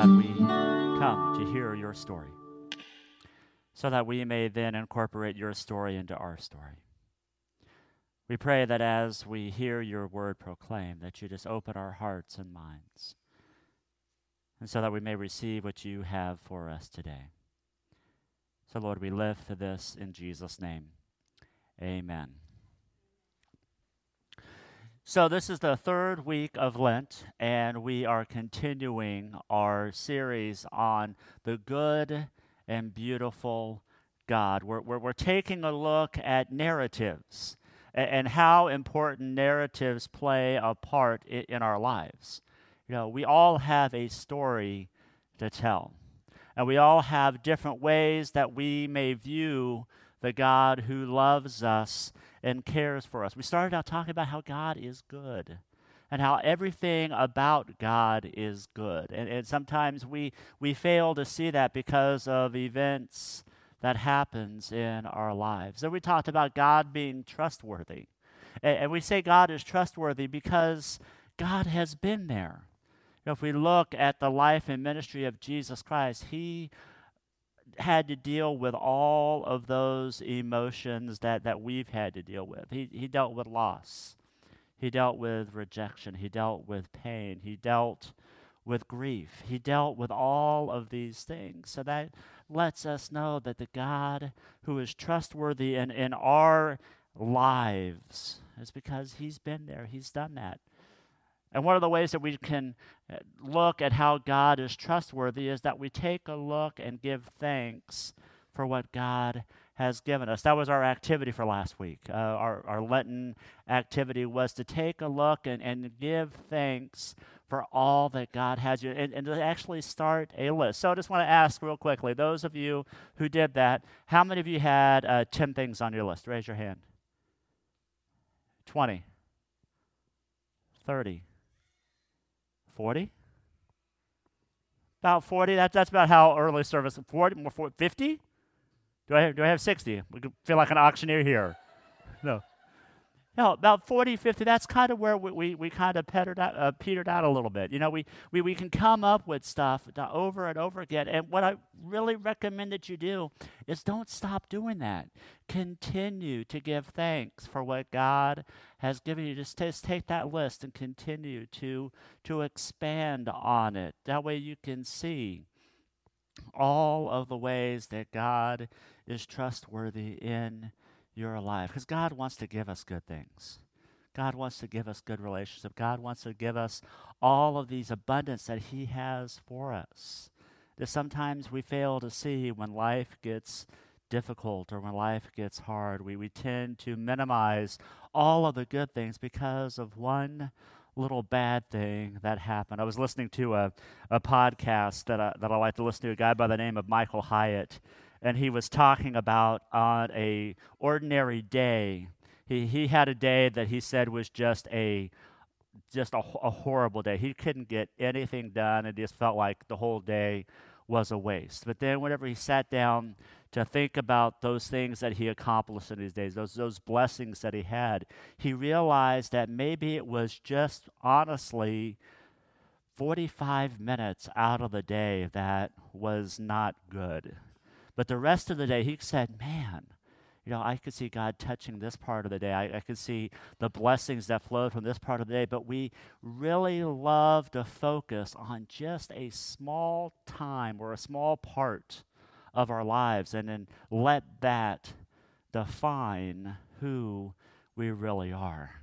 God, we come to hear your story so that we may then incorporate your story into our story. We pray that as we hear your word proclaimed, that you just open our hearts and minds, and so that we may receive what you have for us today. So, Lord, we lift this in Jesus' name. Amen. So, this is the third week of Lent, and we are continuing our series on the good and beautiful God. We're, we're, we're taking a look at narratives and, how important narratives play a part in, in our lives. You know, we all have a story to tell, and we all have different ways that we may view the God who loves us and cares for us. We started out talking about how God is good and how everything about God is good. And, and sometimes we, we fail to see that because of events that happens in our lives. And we talked about God being trustworthy. And, and we say God is trustworthy because God has been there. If we look at the life and ministry of Jesus Christ, he had to deal with all of those emotions that, that we've had to deal with. He, he dealt with loss. He dealt with rejection. He dealt with pain. He dealt with grief. He dealt with all of these things. So that lets us know that the God who is trustworthy in, in our lives is because He's been there, He's done that. And one of the ways that we can uh, look at how God is trustworthy is that we take a look and give thanks for what God has given us. That was our activity for last week. Uh, our, our Lenten activity was to take a look and, and give thanks for all that God has you, and, and to actually start a list. So I just want to ask real quickly those of you who did that, how many of you had uh, 10 things on your list? Raise your hand. 20, 30, 40? About 40. That's, that's about how early service. 40, 50? Do I have, do I have 60? We feel like an auctioneer here. No. No, about 40, 50, that's kind of where we, we, we kind of petered out, uh, petered out a little bit. You know, we, we, we can come up with stuff over and over again. And what I really recommend that you do is don't stop doing that. Continue to give thanks for what God has given you. Just, just take that list and continue to, to expand on it. That way you can see all of the ways that God is trustworthy in your alive. Because God wants to give us good things. God wants to give us good relationship. God wants to give us all of these abundance that He has for us. That sometimes we fail to see when life gets difficult or when life gets hard. We, we tend to minimize all of the good things because of one little bad thing that happened. I was listening to a, a podcast that I, that I like to listen to, a guy by the name of Michael Hyatt and he was talking about on a ordinary day. He, he had a day that he said was just a just a, a horrible day. He couldn't get anything done. It just felt like the whole day was a waste. But then, whenever he sat down to think about those things that he accomplished in these days, those, those blessings that he had, he realized that maybe it was just honestly 45 minutes out of the day that was not good. But the rest of the day, he said, Man, you know, I could see God touching this part of the day. I, I could see the blessings that flowed from this part of the day. But we really love to focus on just a small time or a small part of our lives and then let that define who we really are.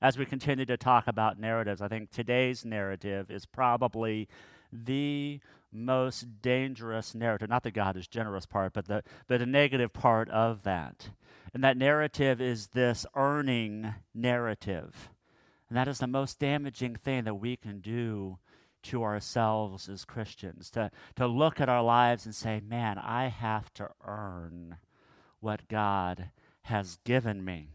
As we continue to talk about narratives, I think today's narrative is probably the most dangerous narrative. Not the God is generous part, but the, but the negative part of that. And that narrative is this earning narrative. And that is the most damaging thing that we can do to ourselves as Christians, to, to look at our lives and say, man, I have to earn what God has given me.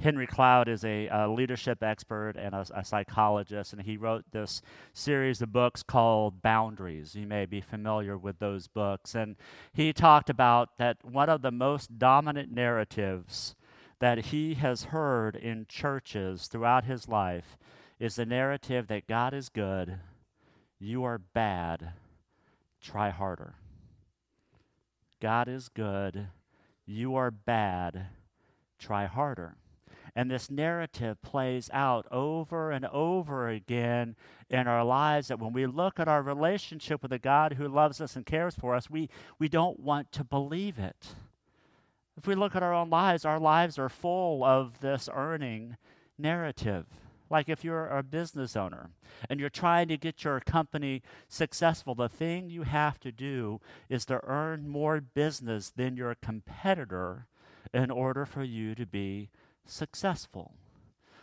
Henry Cloud is a, a leadership expert and a, a, psychologist, and he wrote this series of books called Boundaries. You may be familiar with those books. And he talked about that one of the most dominant narratives that he has heard in churches throughout his life is the narrative that God is good, you are bad, try harder. God is good, you are bad, try harder. And this narrative plays out over and over again in our lives that when we look at our relationship with a God who loves us and cares for us, we, we don't want to believe it. If we look at our own lives, our lives are full of this earning narrative. Like if you're a business owner and you're trying to get your company successful, the thing you have to do is to earn more business than your competitor in order for you to be successful.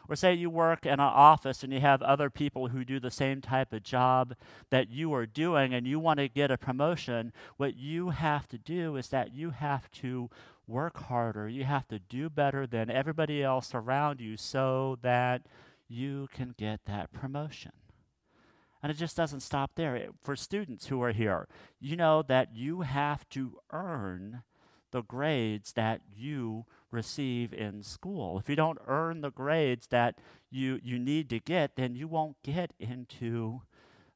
Or say you work in an office and you have other people who do the same type of job that you are doing and you want to get a promotion. What you have to do is that you have to work harder. You have to do better than everybody else around you so that you can get that promotion. And it just doesn't stop there. For students who are here, you know that you have to earn the grades that you receive in school. If you don't earn the grades that you, you need to get, then you won't get into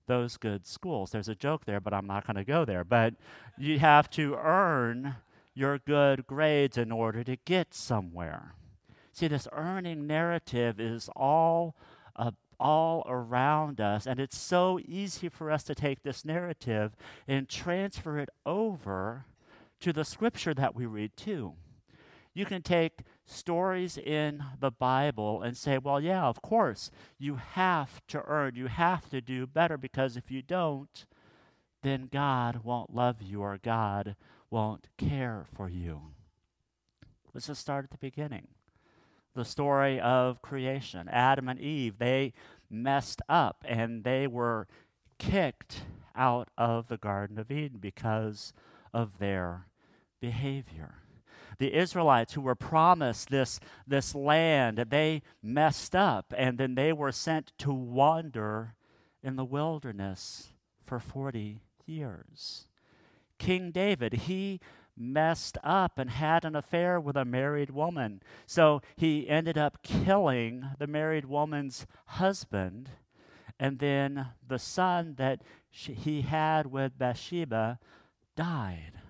those good schools. There's a joke there, but I'm not going to go there. But you have to earn your good grades in order to get somewhere. See, this earning narrative is all uh, all around us, and it's so easy for us to take this narrative and transfer it over to the scripture that we read too. You can take stories in the Bible and say, well, yeah, of course, you have to earn, you have to do better, because if you don't, then God won't love you or God won't care for you. Let's just start at the beginning. The story of creation. Adam and Eve, they messed up and they were kicked out of the Garden of Eden because of their behavior. The Israelites who were promised this, this land, they messed up and then they were sent to wander in the wilderness for 40 years. King David, he messed up and had an affair with a married woman. So he ended up killing the married woman's husband. And then the son that she, he had with Bathsheba died.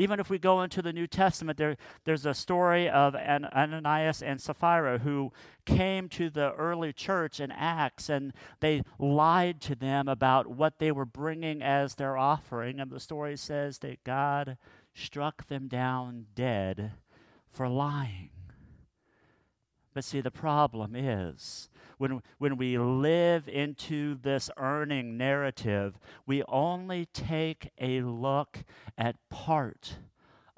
Even if we go into the New Testament, there, there's a story of An- Ananias and Sapphira who came to the early church in Acts and they lied to them about what they were bringing as their offering. And the story says that God struck them down dead for lying. But see, the problem is when, when we live into this earning narrative, we only take a look at part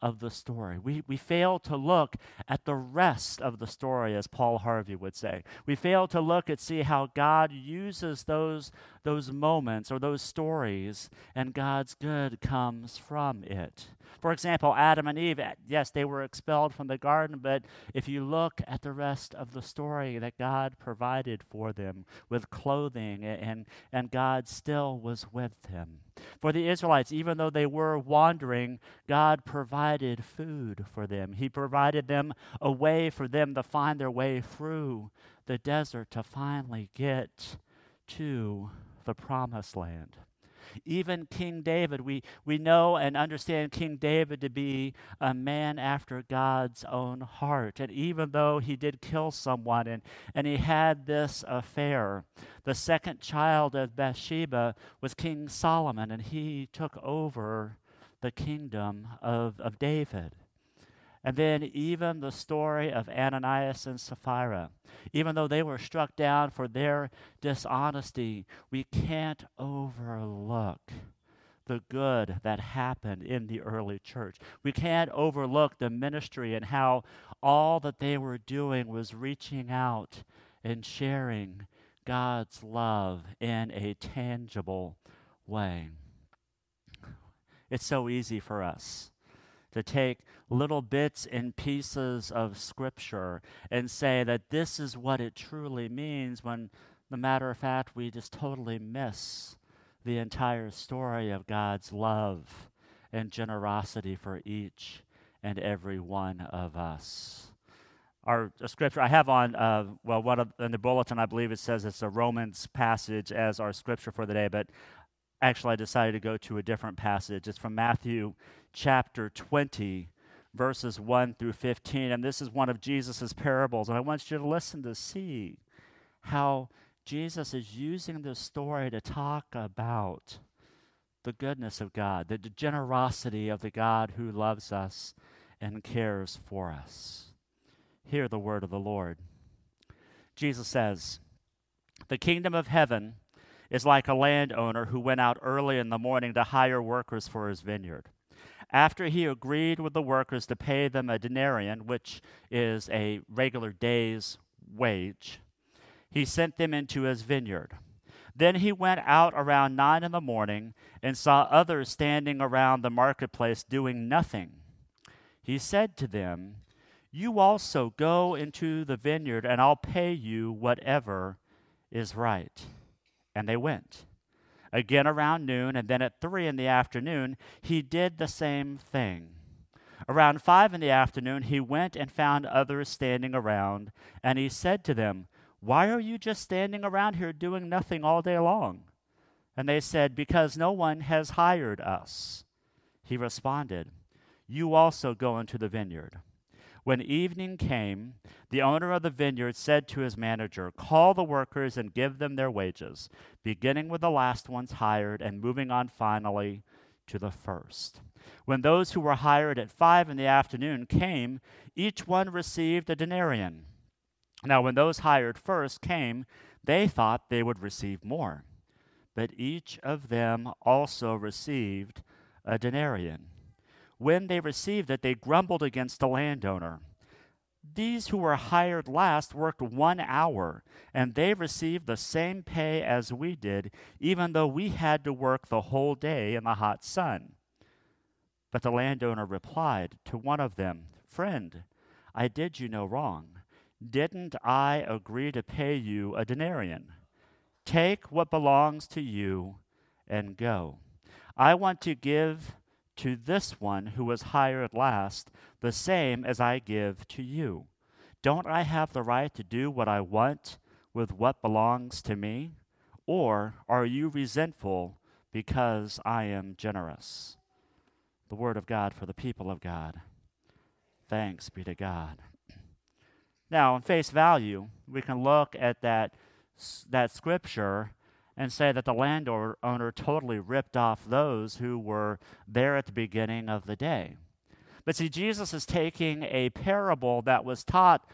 of the story. We, we fail to look at the rest of the story, as Paul Harvey would say. We fail to look and see how God uses those, those moments or those stories, and God's good comes from it. For example, Adam and Eve, eh, yes, they were expelled from the garden, but if you look at the rest of the story, that God provided for them with clothing, and, and God still was with them. For the Israelites, even though they were wandering, God provided food for them. He provided them a way for them to find their way through the desert to finally get to the promised land. Even King David, we, we know and understand King David to be a man after God's own heart. And even though he did kill someone and, and he had this affair, the second child of Bathsheba was King Solomon, and he took over the kingdom of, of David. And then even the story of Ananias and Sapphira. Even though they were struck down for their dishonesty, we can't overlook the good that happened in the early church. We can't overlook the ministry and how all that they were doing was reaching out and sharing God's love in a tangible way. It's so easy for us to take little bits and pieces of Scripture and say that this is what it truly means when, the matter of fact, we just totally miss the entire story of God's love and generosity for each and every one of us. Our scripture I have on, uh, well, what in the bulletin I believe it says it's a Romans passage as our scripture for the day, but actually I decided to go to a different passage. It's from Matthew chapter 20, verses 1 through 15. And this is one of Jesus' parables. And I want you to listen to see how Jesus is using this story to talk about the goodness of God, the generosity of the God who loves us and cares for us. Hear the word of the Lord. Jesus says, The kingdom of heaven is like a landowner who went out early in the morning to hire workers for his vineyard. After he agreed with the workers to pay them a denarius, which is a regular day's wage, he sent them into his vineyard. Then he went out around nine in the morning and saw others standing around the marketplace doing nothing. He said to them, You also go into the vineyard, and I'll pay you whatever is right. And they went. Again around noon, and then at three in the afternoon, he did the same thing. Around five in the afternoon, he went and found others standing around, and he said to them, why are you just standing around here doing nothing all day long? And they said, Because no one has hired us. He responded, You also go into the vineyard. When evening came, the owner of the vineyard said to his manager, Call the workers and give them their wages, beginning with the last ones hired and moving on finally to the first. When those who were hired at five in the afternoon came, each one received a denarius. Now, when those hired first came, they thought they would receive more. But each of them also received a denarius. When they received it, they grumbled against the landowner. These who were hired last worked one hour, and they received the same pay as we did, even though we had to work the whole day in the hot sun. But the landowner replied to one of them, Friend, I did you no wrong. Didn't I agree to pay you a denarius? Take what belongs to you and go. I want to give to this one who was hired last the same as I give to you. Don't I have the right to do what I want with what belongs to me? Or are you resentful because I am generous? The word of God for the people of God. Thanks be to God. Now, on face value, we can look at that, that scripture and say that the landowner totally ripped off those who were there at the beginning of the day. But see, Jesus is taking a parable that was taught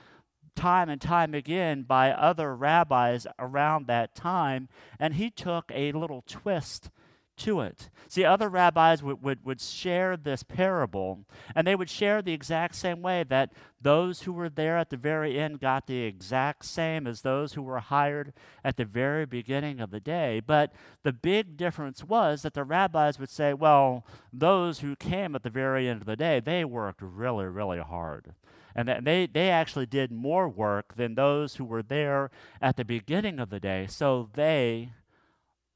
time and time again by other rabbis around that time, and he took a little twist to it. See, other rabbis would, would, would share this parable, and they would share the exact same way that those who were there at the very end got the exact same as those who were hired at the very beginning of the day. But the big difference was that the rabbis would say, well, those who came at the very end of the day, they worked really, really hard. And they, they actually did more work than those who were there at the beginning of the day. So they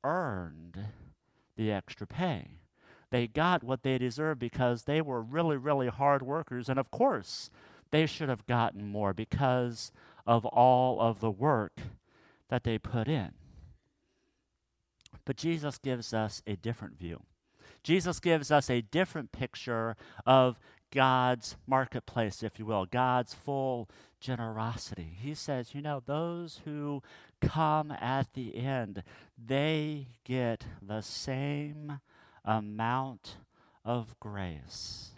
earned the extra pay. They got what they deserved because they were really, really hard workers. And of course, they should have gotten more because of all of the work that they put in. But Jesus gives us a different view. Jesus gives us a different picture of God's marketplace, if you will, God's full generosity. He says, you know, those who come at the end, they get the same amount of grace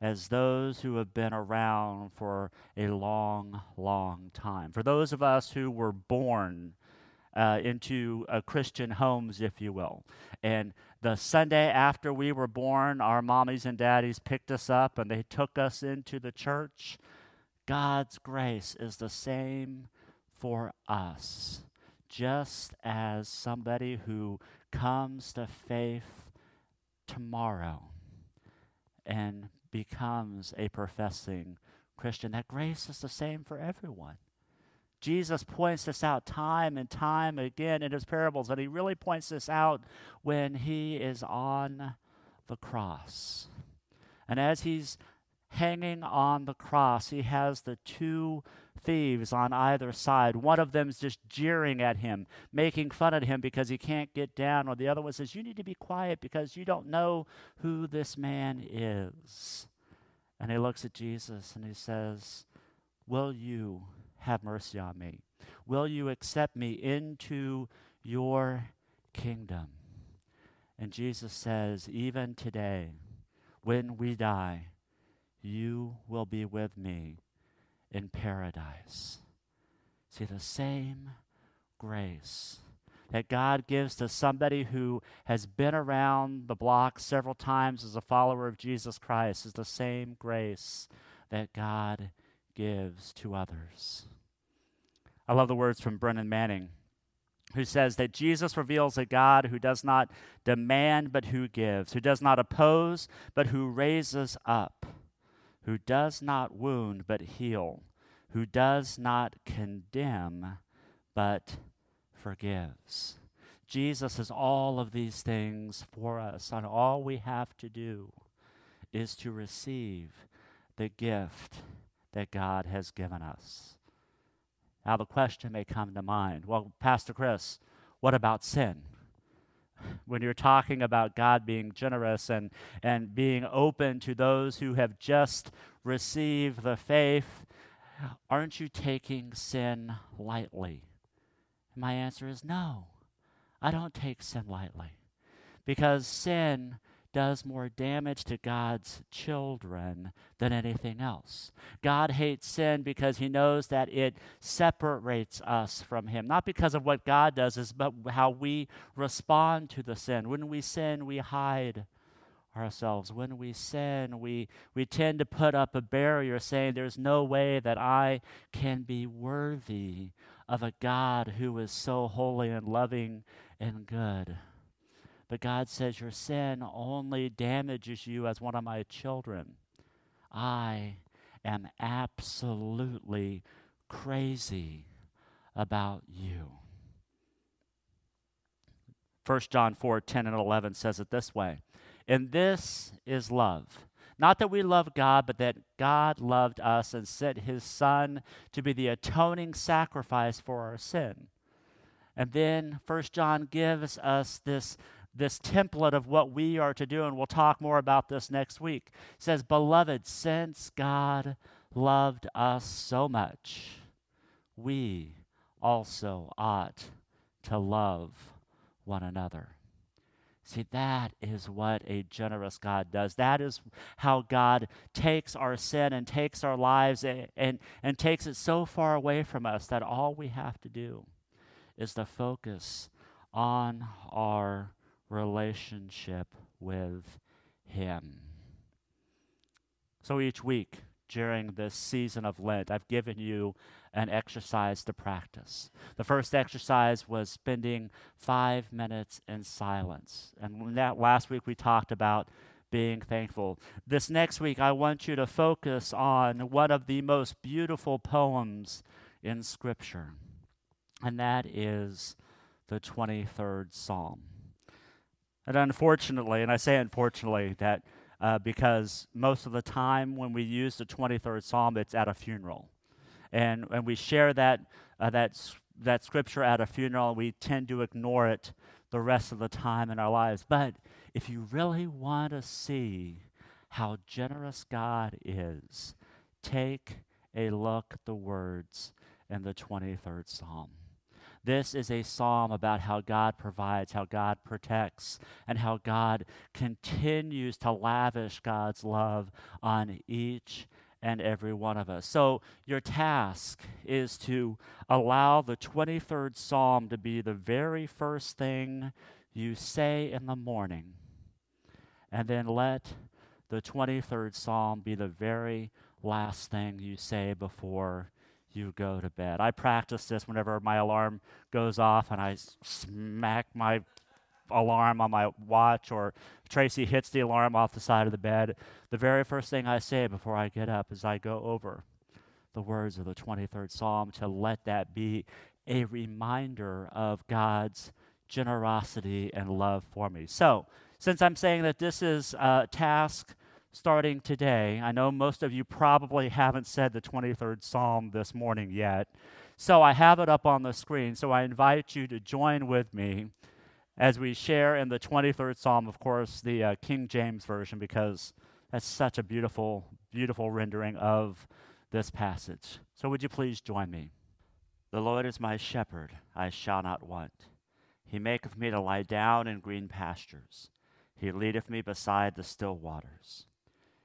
as those who have been around for a long, long time. For those of us who were born uh, into uh, Christian homes, if you will. And the Sunday after we were born, our mommies and daddies picked us up and they took us into the church. God's grace is the same for us. just as somebody who comes to faith tomorrow and becomes a professing Christian, that grace is the same for everyone. Jesus points this out time and time again in his parables, and he really points this out when he is on the cross. And as he's hanging on the cross, he has the two thieves on either side. One of them is just jeering at him, making fun of him because he can't get down, or the other one says, You need to be quiet because you don't know who this man is. And he looks at Jesus and he says, Will you have mercy on me? Will you accept me into your kingdom? And Jesus says, Even today, when we die, you will be with me in paradise. See, the same grace that God gives to somebody who has been around the block several times as a follower of Jesus Christ is the same grace that God gives to others. I love the words from Brennan Manning, who says that Jesus reveals a God who does not demand but who gives, who does not oppose but who raises up, who does not wound but heal, who does not condemn but forgives. Jesus is all of these things for us, and all we have to do is to receive the gift that God has given us. Now, the question may come to mind well, Pastor Chris, what about sin? When you're talking about God being generous and, and being open to those who have just received the faith, aren't you taking sin lightly? My answer is no. I don't take sin lightly because sin does more damage to God's children than anything else. God hates sin because he knows that it separates us from him, not because of what God does, is but how we respond to the sin. When we sin, we hide ourselves. When we sin, we, we tend to put up a barrier saying, There's no way that I can be worthy of a God who is so holy and loving and good. But God says, Your sin only damages you as one of my children. I am absolutely crazy about you. 1 John 4 10 and 11 says it this way And this is love. Not that we love God, but that God loved us and sent his Son to be the atoning sacrifice for our sin. And then 1 John gives us this this template of what we are to do, and we'll talk more about this next week. It says, Beloved, since God loved us so much, we also ought to love one another. See, that is what a generous God does. That is how God takes our sin and takes our lives and, and, and takes it so far away from us that all we have to do is to focus on our relationship with Him. So each week during this season of Lent, I've given you an exercise to practice. The first exercise was spending five minutes in silence. And that last week we talked about being thankful. This next week, I want you to focus on one of the most beautiful poems in Scripture, and that is the 23rd Psalm. And unfortunately, and I say unfortunately, that uh, because most of the time when we use the 23rd Psalm, it's at a funeral. And, and we share that, uh, that, that scripture at a funeral, we tend to ignore it the rest of the time in our lives. But if you really want to see how generous God is, take a look at the words in the 23rd Psalm. This is a psalm about how God provides, how God protects, and how God continues to lavish God's love on each and every one of us. So, your task is to allow the 23rd Psalm to be the very first thing you say in the morning, and then let the 23rd Psalm be the very last thing you say before you go to bed. I practice this whenever my alarm goes off and I smack my alarm on my watch or Tracy hits the alarm off the side of the bed. The very first thing I say before I get up is I go over the words of the 23rd Psalm to let that be a reminder of God's generosity and love for me. So, since I'm saying that this is a task starting today. I know most of you probably haven't said the 23rd Psalm this morning yet. So I have it up on the screen. So I invite you to join with me as we share in the 23rd Psalm, of course, the uh, King James Version, because that's such a beautiful, beautiful rendering of this passage. So would you please join me? The Lord is my shepherd, I shall not want. He maketh me to lie down in green pastures. He leadeth me beside the still waters.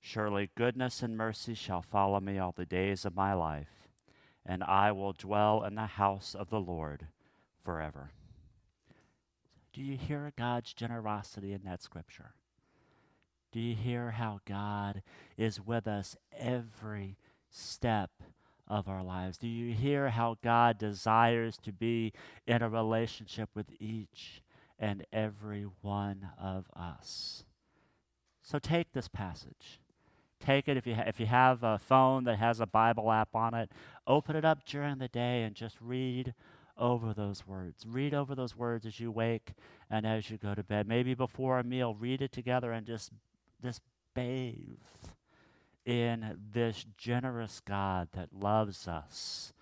Surely goodness and mercy shall follow me all the days of my life, and I will dwell in the house of the Lord forever. Do you hear God's generosity in that scripture? Do you hear how God is with us every step of our lives? Do you hear how God desires to be in a relationship with each and every one of us? So take this passage take it if you ha- if you have a phone that has a Bible app on it, open it up during the day and just read over those words. Read over those words as you wake and as you go to bed. Maybe before a meal, read it together and just just bathe in this generous God that loves us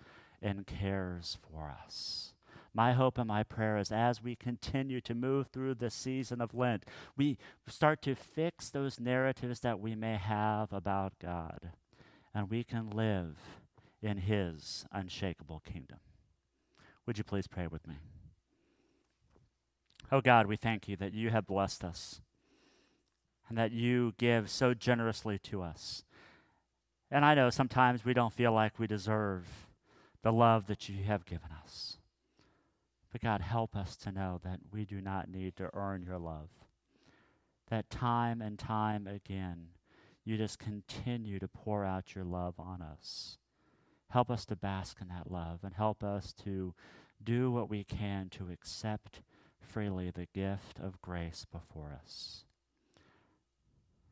and cares for us. My hope and my prayer is as we continue to move through the season of Lent, we start to fix those narratives that we may have about God, and we can live in His unshakable kingdom. Would you please pray with me? Oh God, we thank you that you have blessed us and that you give so generously to us. And I know sometimes we don't feel like we deserve the love that you have given us. But God, help us to know that we do not need to earn your love. That time and time again, you just continue to pour out your love on us. Help us to bask in that love and help us to do what we can to accept freely the gift of grace before us.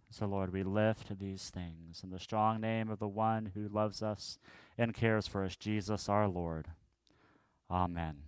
So, Lord, we lift these things in the strong name of the one who loves us and cares for us, Jesus our Lord. Amen.